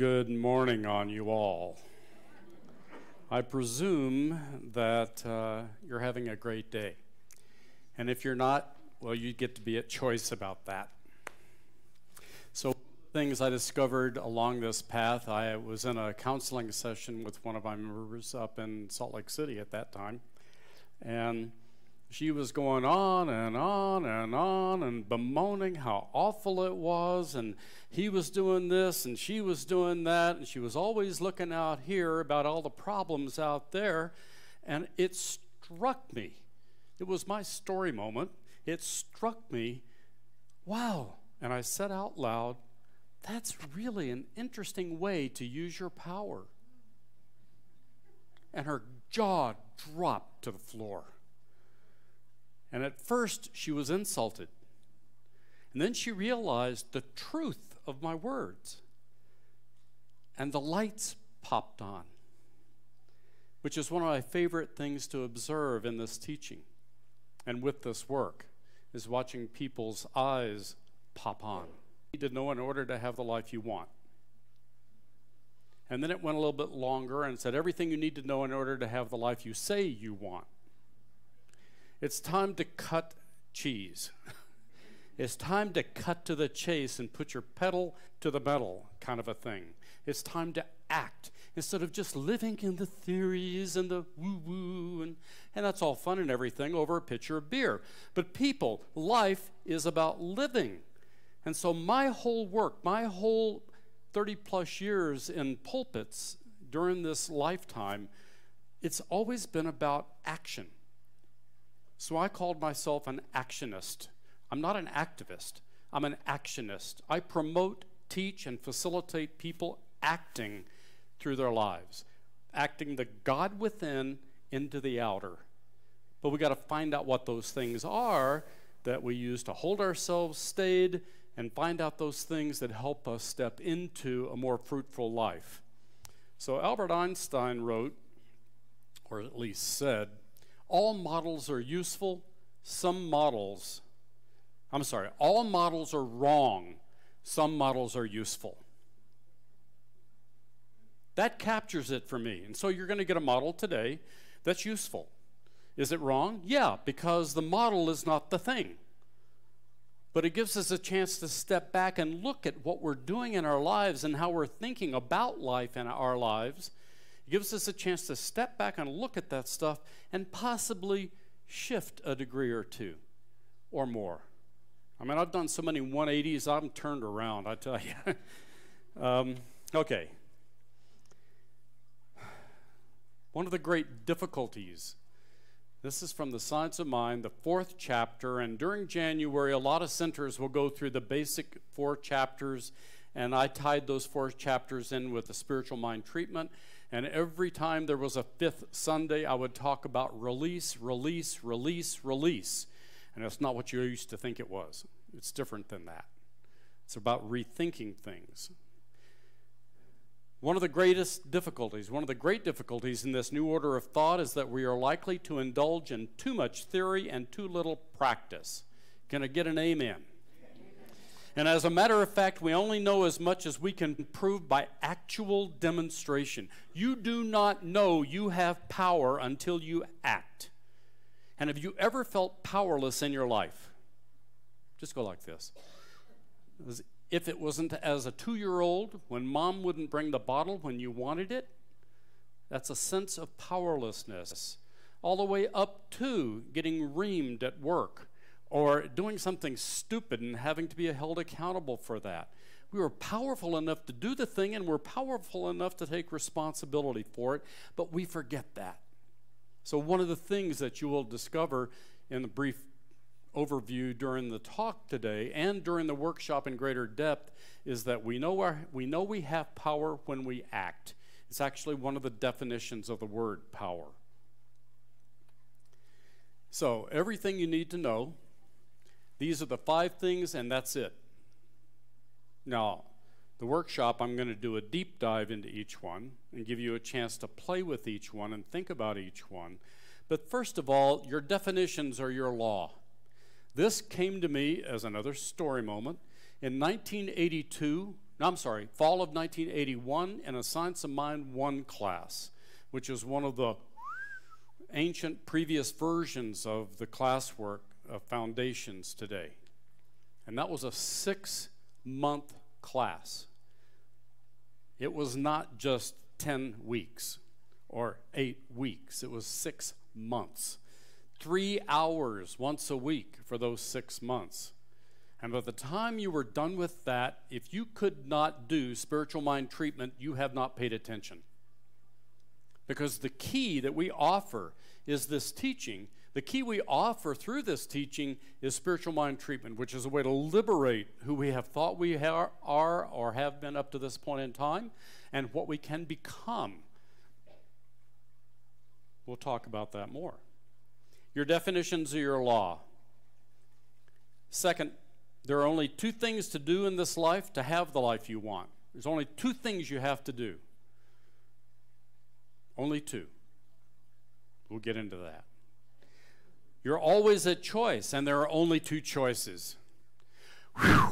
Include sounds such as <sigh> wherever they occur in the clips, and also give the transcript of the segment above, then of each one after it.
good morning on you all. I presume that uh, you're having a great day. And if you're not, well, you get to be at choice about that. So, things I discovered along this path, I was in a counseling session with one of my members up in Salt Lake City at that time. And she was going on and on and on and bemoaning how awful it was, and he was doing this and she was doing that, and she was always looking out here about all the problems out there. And it struck me. It was my story moment. It struck me, wow. And I said out loud, that's really an interesting way to use your power. And her jaw dropped to the floor. And at first, she was insulted. And then she realized the truth of my words. And the lights popped on, which is one of my favorite things to observe in this teaching and with this work, is watching people's eyes pop on. You need to know in order to have the life you want. And then it went a little bit longer and said everything you need to know in order to have the life you say you want. It's time to cut cheese. it's time to cut to the chase and put your pedal to the metal, kind of a thing. It's time to act instead of just living in the theories and the woo woo, and, and that's all fun and everything over a pitcher of beer. But people, life is about living. And so my whole work, my whole 30 plus years in pulpits during this lifetime, it's always been about action. So I called myself an actionist. I'm not an activist, I'm an actionist. I promote, teach, and facilitate people acting through their lives, acting the God within into the outer. But we got to find out what those things are that we use to hold ourselves stayed and find out those things that help us step into a more fruitful life. So Albert Einstein wrote, or at least said, all models are useful, some models, I'm sorry, all models are wrong, some models are useful. That captures it for me. And so you're going to get a model today that's useful. Is it wrong? Yeah, because the model is not the thing. But it gives us a chance to step back and look at what we're doing in our lives and how we're thinking about life in our lives gives us a chance to step back and look at that stuff and possibly shift a degree or two or more. I mean, I've done so many 180s, I'm turned around, I tell you. <laughs> um, okay. One of the great difficulties, this is from the Science of Mind, the fourth chapter, and during January, a lot of centers will go through the basic four chapters and I tied those four chapters in with the spiritual mind treatment. And every time there was a fifth Sunday, I would talk about release, release, release, release. And that's not what you used to think it was. It's different than that. It's about rethinking things. One of the greatest difficulties, one of the great difficulties in this new order of thought is that we are likely to indulge in too much theory and too little practice. Can I get an amen? And as a matter of fact, we only know as much as we can prove by actual demonstration. You do not know you have power until you act. And have you ever felt powerless in your life? Just go like this. If it wasn't as a two year old when mom wouldn't bring the bottle when you wanted it, that's a sense of powerlessness. All the way up to getting reamed at work or doing something stupid and having to be held accountable for that. We were powerful enough to do the thing and we're powerful enough to take responsibility for it, but we forget that. So, one of the things that you will discover in the brief overview during the talk today and during the workshop in greater depth is that we know, our, we know we have power when we act. It's actually one of the definitions of the word power. So, everything you need to know these are the five things, and that's it. Now, the workshop, I'm going to do a deep dive into each one and give you a chance to play with each one and think about each one. But first of all, your definitions are your law. This came to me as another story moment. In 1982, no, I'm sorry, fall of 1981 in a Science of Mind 1 class, which is one of the ancient previous versions of the classwork of foundations today. And that was a six month class. It was not just 10 weeks or eight weeks, it was six months. Three hours once a week for those six months. And by the time you were done with that, if you could not do spiritual mind treatment, you have not paid attention. Because the key that we offer is this teaching. The key we offer through this teaching is spiritual mind treatment, which is a way to liberate who we have thought we are, are or have been up to this point in time and what we can become. We'll talk about that more. Your definitions of your law. Second, there are only two things to do in this life to have the life you want. There's only two things you have to do. Only two. We'll get into that. You're always at choice, and there are only two choices. Whew.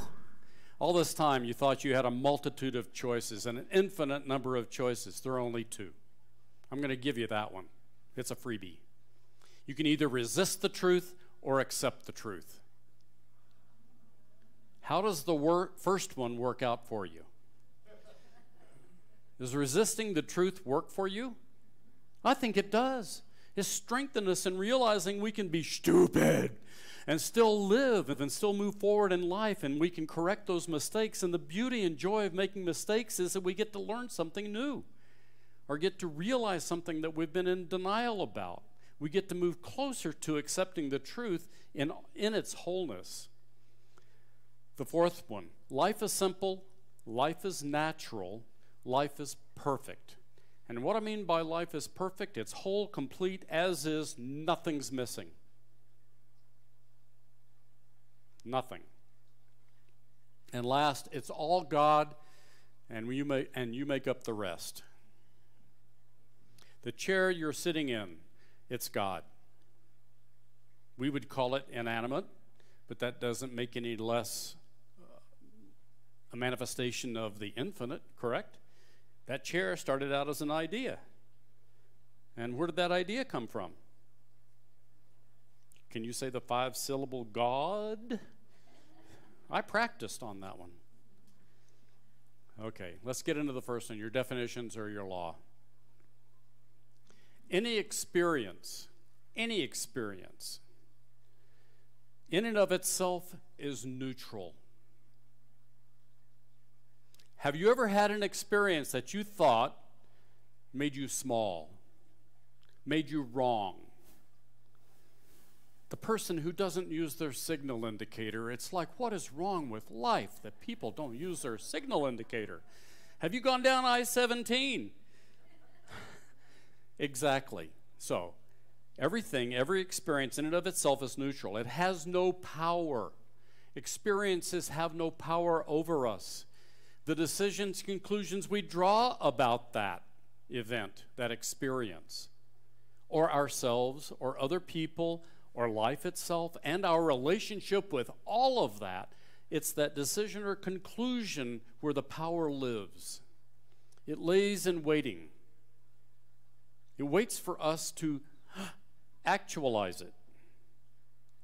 All this time, you thought you had a multitude of choices and an infinite number of choices. There are only two. I'm going to give you that one. It's a freebie. You can either resist the truth or accept the truth. How does the wor- first one work out for you? Does resisting the truth work for you? I think it does. It strengthens us in realizing we can be stupid and still live and still move forward in life and we can correct those mistakes. And the beauty and joy of making mistakes is that we get to learn something new or get to realize something that we've been in denial about. We get to move closer to accepting the truth in, in its wholeness. The fourth one life is simple, life is natural, life is perfect. And what I mean by life is perfect, it's whole, complete, as is, nothing's missing. Nothing. And last, it's all God, and you make, and you make up the rest. The chair you're sitting in, it's God. We would call it inanimate, but that doesn't make any less uh, a manifestation of the infinite, correct? That chair started out as an idea. And where did that idea come from? Can you say the five syllable God? I practiced on that one. Okay, let's get into the first one your definitions or your law. Any experience, any experience, in and of itself is neutral. Have you ever had an experience that you thought made you small, made you wrong? The person who doesn't use their signal indicator, it's like, what is wrong with life that people don't use their signal indicator? Have you gone down I 17? <laughs> exactly. So, everything, every experience in and of itself is neutral. It has no power. Experiences have no power over us. The decisions, conclusions we draw about that event, that experience, or ourselves, or other people, or life itself and our relationship with all of that, it's that decision or conclusion where the power lives. It lays in waiting. It waits for us to <gasps> actualize it.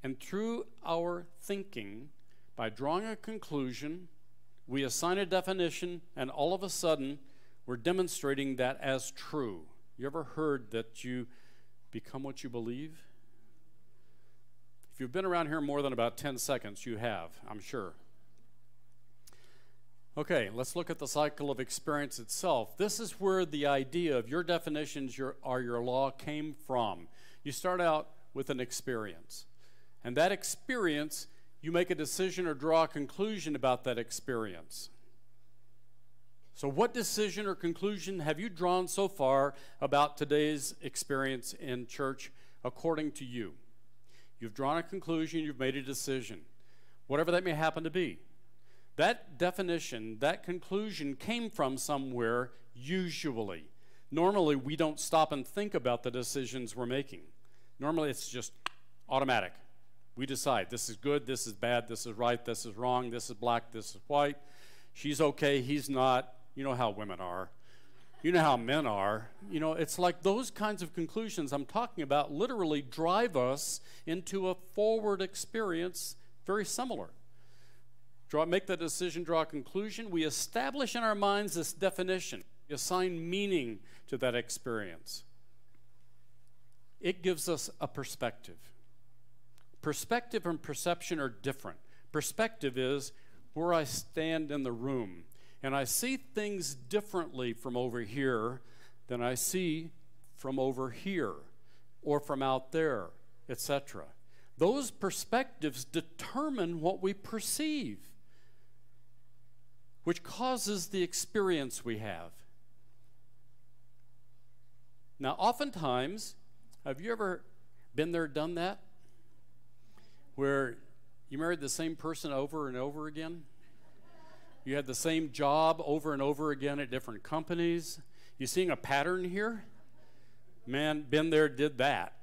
And through our thinking, by drawing a conclusion, we assign a definition, and all of a sudden, we're demonstrating that as true. You ever heard that you become what you believe? If you've been around here more than about 10 seconds, you have, I'm sure. Okay, let's look at the cycle of experience itself. This is where the idea of your definitions your, are your law came from. You start out with an experience, and that experience, you make a decision or draw a conclusion about that experience. So, what decision or conclusion have you drawn so far about today's experience in church according to you? You've drawn a conclusion, you've made a decision, whatever that may happen to be. That definition, that conclusion came from somewhere, usually. Normally, we don't stop and think about the decisions we're making. Normally, it's just automatic. We decide this is good, this is bad, this is right, this is wrong, this is black, this is white. She's okay, he's not. You know how women are. You know how men are. You know, it's like those kinds of conclusions I'm talking about literally drive us into a forward experience very similar. Draw, make that decision, draw a conclusion. We establish in our minds this definition, we assign meaning to that experience. It gives us a perspective. Perspective and perception are different. Perspective is where I stand in the room and I see things differently from over here than I see from over here or from out there, etc. Those perspectives determine what we perceive, which causes the experience we have. Now, oftentimes, have you ever been there, done that? Where you married the same person over and over again? You had the same job over and over again at different companies. You seeing a pattern here? Man, been there, did that.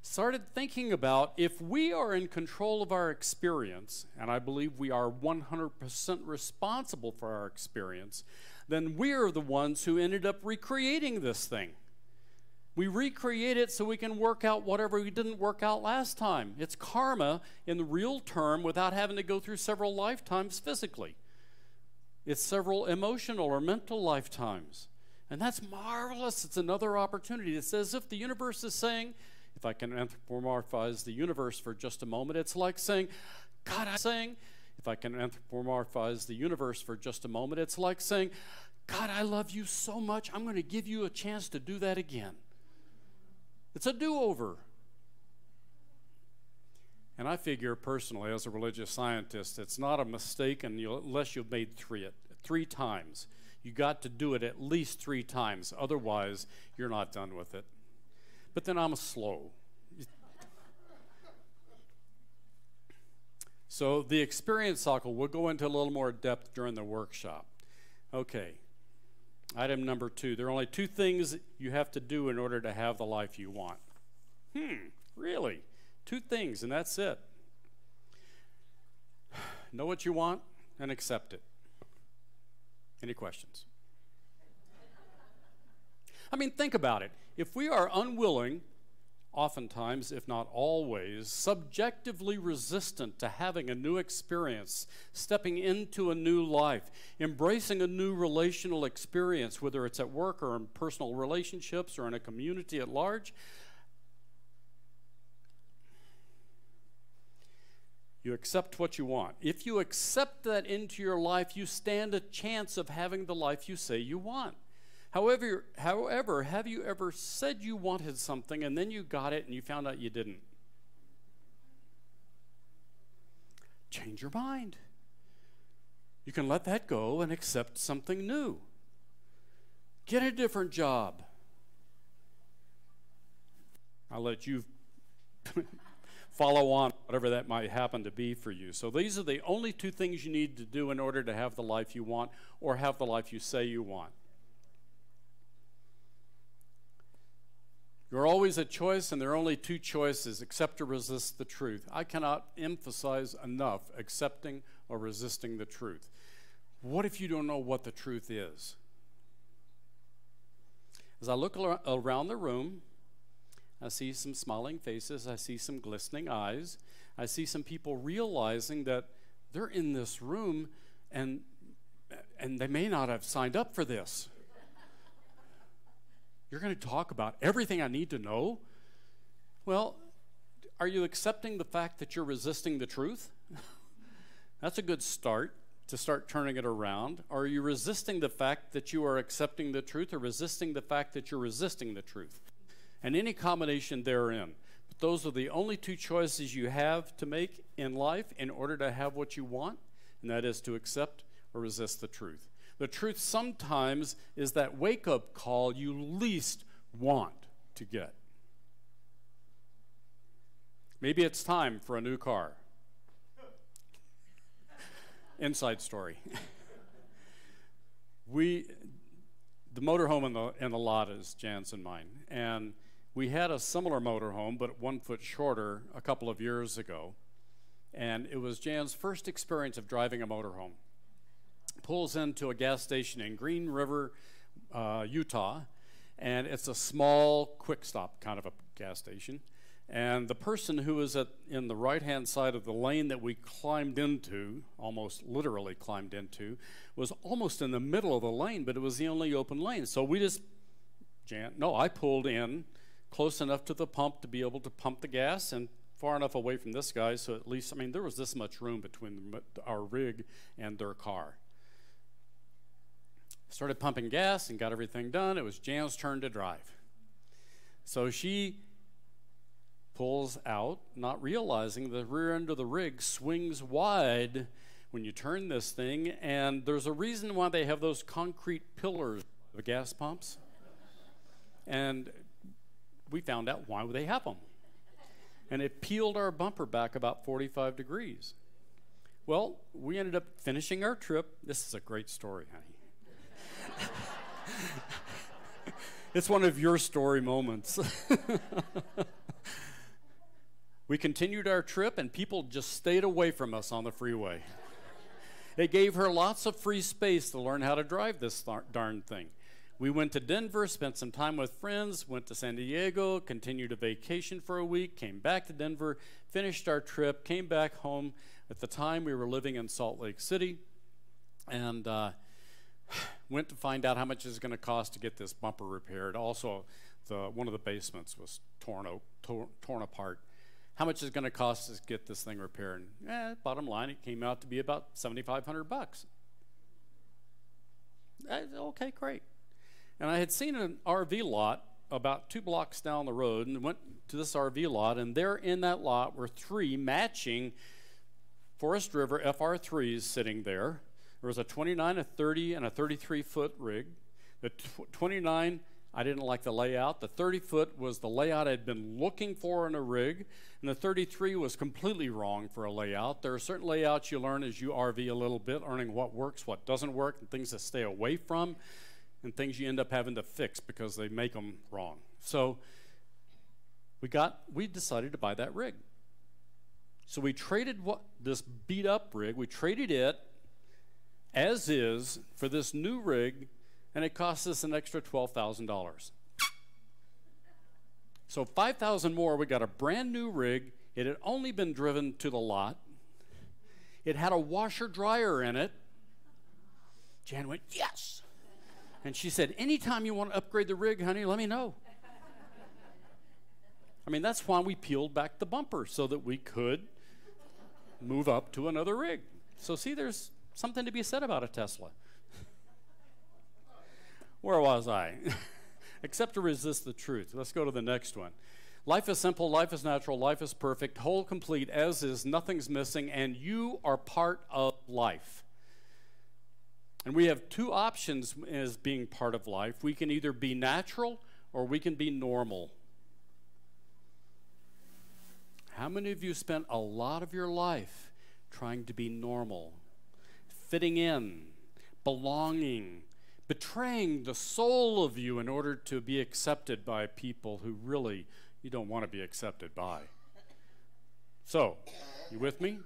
Started thinking about if we are in control of our experience, and I believe we are 100% responsible for our experience, then we are the ones who ended up recreating this thing. We recreate it so we can work out whatever we didn't work out last time. It's karma in the real term without having to go through several lifetimes physically. It's several emotional or mental lifetimes. And that's marvelous. It's another opportunity. It's as if the universe is saying, if I can anthropomorphize the universe for just a moment, it's like saying, God, I'm saying, if I can anthropomorphize the universe for just a moment, it's like saying, God, I love you so much, I'm going to give you a chance to do that again. It's a do over. And I figure personally, as a religious scientist, it's not a mistake unless you've made three, three times. You got to do it at least three times. Otherwise, you're not done with it. But then I'm a slow. <laughs> so the experience cycle, we'll go into a little more depth during the workshop. Okay. Item number two. There are only two things you have to do in order to have the life you want. Hmm, really? Two things, and that's it. <sighs> Know what you want and accept it. Any questions? I mean, think about it. If we are unwilling, oftentimes, if not always, subjectively resistant to having a new experience, stepping into a new life, embracing a new relational experience, whether it's at work or in personal relationships or in a community at large, You accept what you want. If you accept that into your life, you stand a chance of having the life you say you want. However, however, have you ever said you wanted something and then you got it and you found out you didn't? Change your mind. You can let that go and accept something new. Get a different job. I'll let you <laughs> follow on, whatever that might happen to be for you. So these are the only two things you need to do in order to have the life you want or have the life you say you want. Always a choice, and there are only two choices accept or resist the truth. I cannot emphasize enough accepting or resisting the truth. What if you don't know what the truth is? As I look around the room, I see some smiling faces. I see some glistening eyes. I see some people realizing that they're in this room and, and they may not have signed up for this. You're going to talk about everything I need to know? Well, are you accepting the fact that you're resisting the truth? <laughs> That's a good start to start turning it around. Are you resisting the fact that you are accepting the truth or resisting the fact that you're resisting the truth? and any combination therein. But those are the only two choices you have to make in life in order to have what you want, and that is to accept or resist the truth. The truth sometimes is that wake up call you least want to get. Maybe it's time for a new car. <laughs> Inside story. <laughs> we, the motorhome in the, in the lot is Jan's and mine. And we had a similar motorhome, but one foot shorter, a couple of years ago. And it was Jan's first experience of driving a motorhome. Pulls into a gas station in Green River, uh, Utah, and it's a small quick stop kind of a gas station. And the person who was at, in the right hand side of the lane that we climbed into, almost literally climbed into, was almost in the middle of the lane, but it was the only open lane. So we just, Jan, no, I pulled in close enough to the pump to be able to pump the gas and far enough away from this guy so at least, I mean, there was this much room between our rig and their car. Started pumping gas and got everything done. It was Jan's turn to drive. So she pulls out, not realizing the rear end of the rig swings wide when you turn this thing, and there's a reason why they have those concrete pillars of gas pumps. And we found out why they have them. And it peeled our bumper back about 45 degrees. Well, we ended up finishing our trip. This is a great story, honey. It's one of your story moments. <laughs> we continued our trip, and people just stayed away from us on the freeway. It gave her lots of free space to learn how to drive this darn thing. We went to Denver, spent some time with friends, went to San Diego, continued a vacation for a week, came back to Denver, finished our trip, came back home. At the time, we were living in Salt Lake City, and uh, went to find out how much it's going to cost to get this bumper repaired. Also, the, one of the basements was torn, torn, torn apart. How much is it going to cost to get this thing repaired? And, eh, bottom line, it came out to be about 7,500 bucks. Eh, okay, great. And I had seen an RV lot about two blocks down the road and went to this RV lot, and there in that lot were three matching Forest River FR3s sitting there. There was a 29, a 30, and a 33 foot rig. The 29, I didn't like the layout. The 30 foot was the layout I'd been looking for in a rig, and the 33 was completely wrong for a layout. There are certain layouts you learn as you RV a little bit, learning what works, what doesn't work, and things to stay away from and things you end up having to fix because they make them wrong. So we got we decided to buy that rig. So we traded what this beat up rig, we traded it as is for this new rig, and it cost us an extra twelve thousand dollars. So five thousand more, we got a brand new rig. It had only been driven to the lot. It had a washer dryer in it. Jan went, yes. And she said, Anytime you want to upgrade the rig, honey, let me know. I mean, that's why we peeled back the bumper so that we could move up to another rig. So, see, there's something to be said about a Tesla. Where was I? <laughs> Except to resist the truth. Let's go to the next one. Life is simple, life is natural, life is perfect, whole, complete, as is, nothing's missing, and you are part of life. And we have two options as being part of life. We can either be natural or we can be normal. How many of you spent a lot of your life trying to be normal, fitting in, belonging, betraying the soul of you in order to be accepted by people who really you don't want to be accepted by? So, you with me?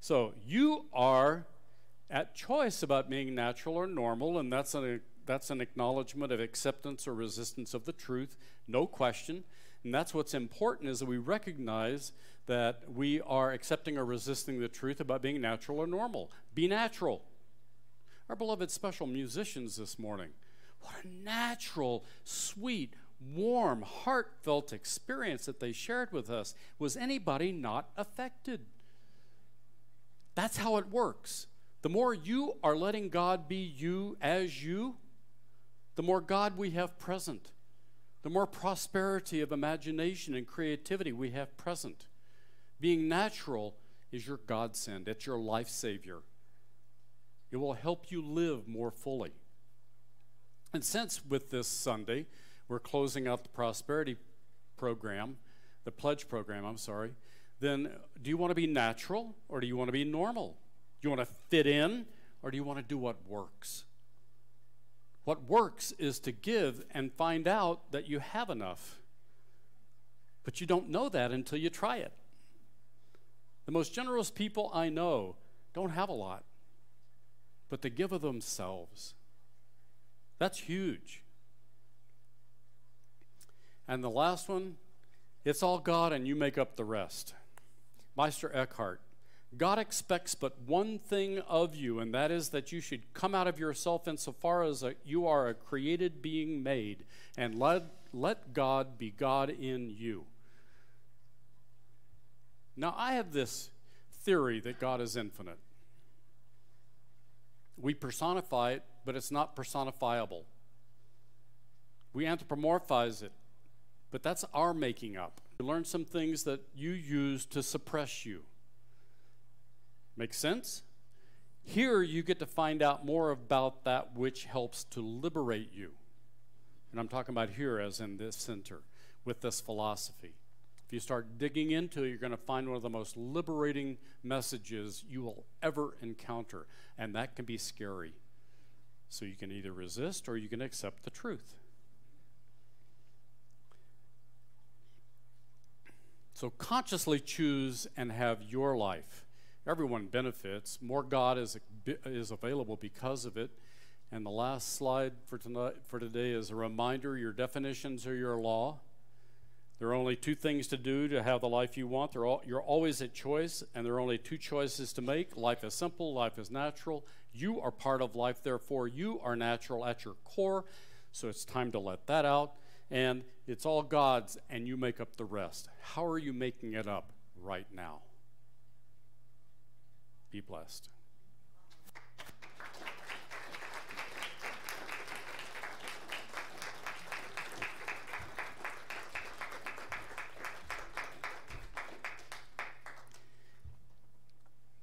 So, you are at choice about being natural or normal, and that's an, that's an acknowledgement of acceptance or resistance of the truth, no question. And that's what's important is that we recognize that we are accepting or resisting the truth about being natural or normal. Be natural. Our beloved special musicians this morning, what a natural, sweet, warm, heartfelt experience that they shared with us. Was anybody not affected? That's how it works. The more you are letting God be you as you, the more God we have present, the more prosperity of imagination and creativity we have present. Being natural is your godsend, it's your life savior. It will help you live more fully. And since with this Sunday, we're closing out the prosperity program, the pledge program, I'm sorry, then do you want to be natural or do you want to be normal? Do you want to fit in or do you want to do what works? What works is to give and find out that you have enough. But you don't know that until you try it. The most generous people I know don't have a lot. but they give of themselves. That's huge. And the last one, it's all God and you make up the rest. Meister Eckhart. God expects but one thing of you, and that is that you should come out of yourself insofar as a, you are a created being made, and let, let God be God in you. Now, I have this theory that God is infinite. We personify it, but it's not personifiable. We anthropomorphize it, but that's our making up. You learn some things that you use to suppress you. Make sense? Here you get to find out more about that which helps to liberate you. And I'm talking about here, as in this center, with this philosophy. If you start digging into it, you're going to find one of the most liberating messages you will ever encounter. And that can be scary. So you can either resist or you can accept the truth. So consciously choose and have your life. Everyone benefits. More God is, is available because of it. And the last slide for, tonight, for today is a reminder your definitions are your law. There are only two things to do to have the life you want. All, you're always at choice, and there are only two choices to make. Life is simple, life is natural. You are part of life, therefore, you are natural at your core. So it's time to let that out. And it's all God's, and you make up the rest. How are you making it up right now? Be blessed.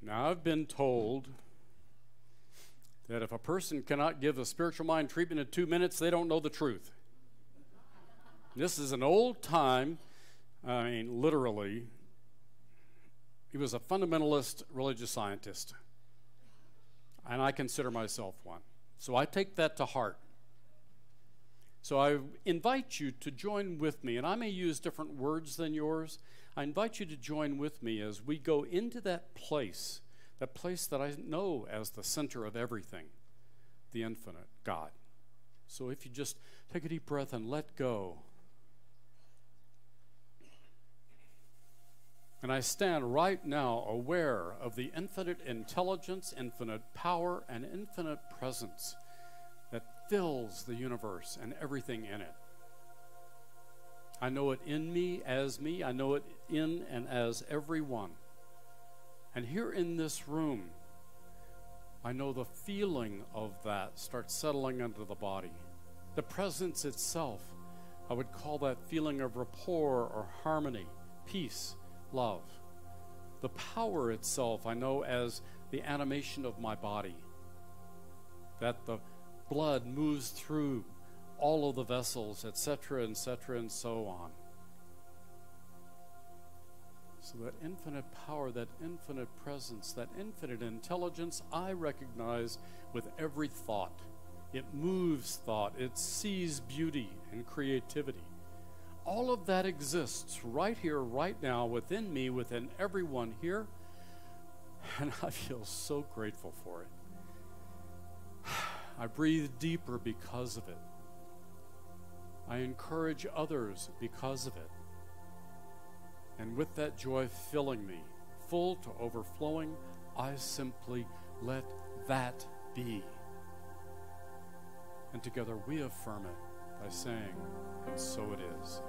Now, I've been told that if a person cannot give a spiritual mind treatment in two minutes, they don't know the truth. This is an old time, I mean, literally. He was a fundamentalist religious scientist, and I consider myself one. So I take that to heart. So I invite you to join with me, and I may use different words than yours. I invite you to join with me as we go into that place, that place that I know as the center of everything, the infinite God. So if you just take a deep breath and let go. And I stand right now aware of the infinite intelligence, infinite power, and infinite presence that fills the universe and everything in it. I know it in me, as me. I know it in and as everyone. And here in this room, I know the feeling of that starts settling into the body. The presence itself, I would call that feeling of rapport or harmony, peace, love. The power itself, I know as the animation of my body. That the blood moves through all of the vessels, etc., etc., and so on. So, that infinite power, that infinite presence, that infinite intelligence, I recognize with every thought. It moves thought, it sees beauty and creativity. All of that exists right here, right now, within me, within everyone here. <laughs> And I feel so grateful for it. <sighs> I breathe deeper because of it. I encourage others because of it. And with that joy filling me, full to overflowing, I simply let that be. And together we affirm it by saying, and so it is.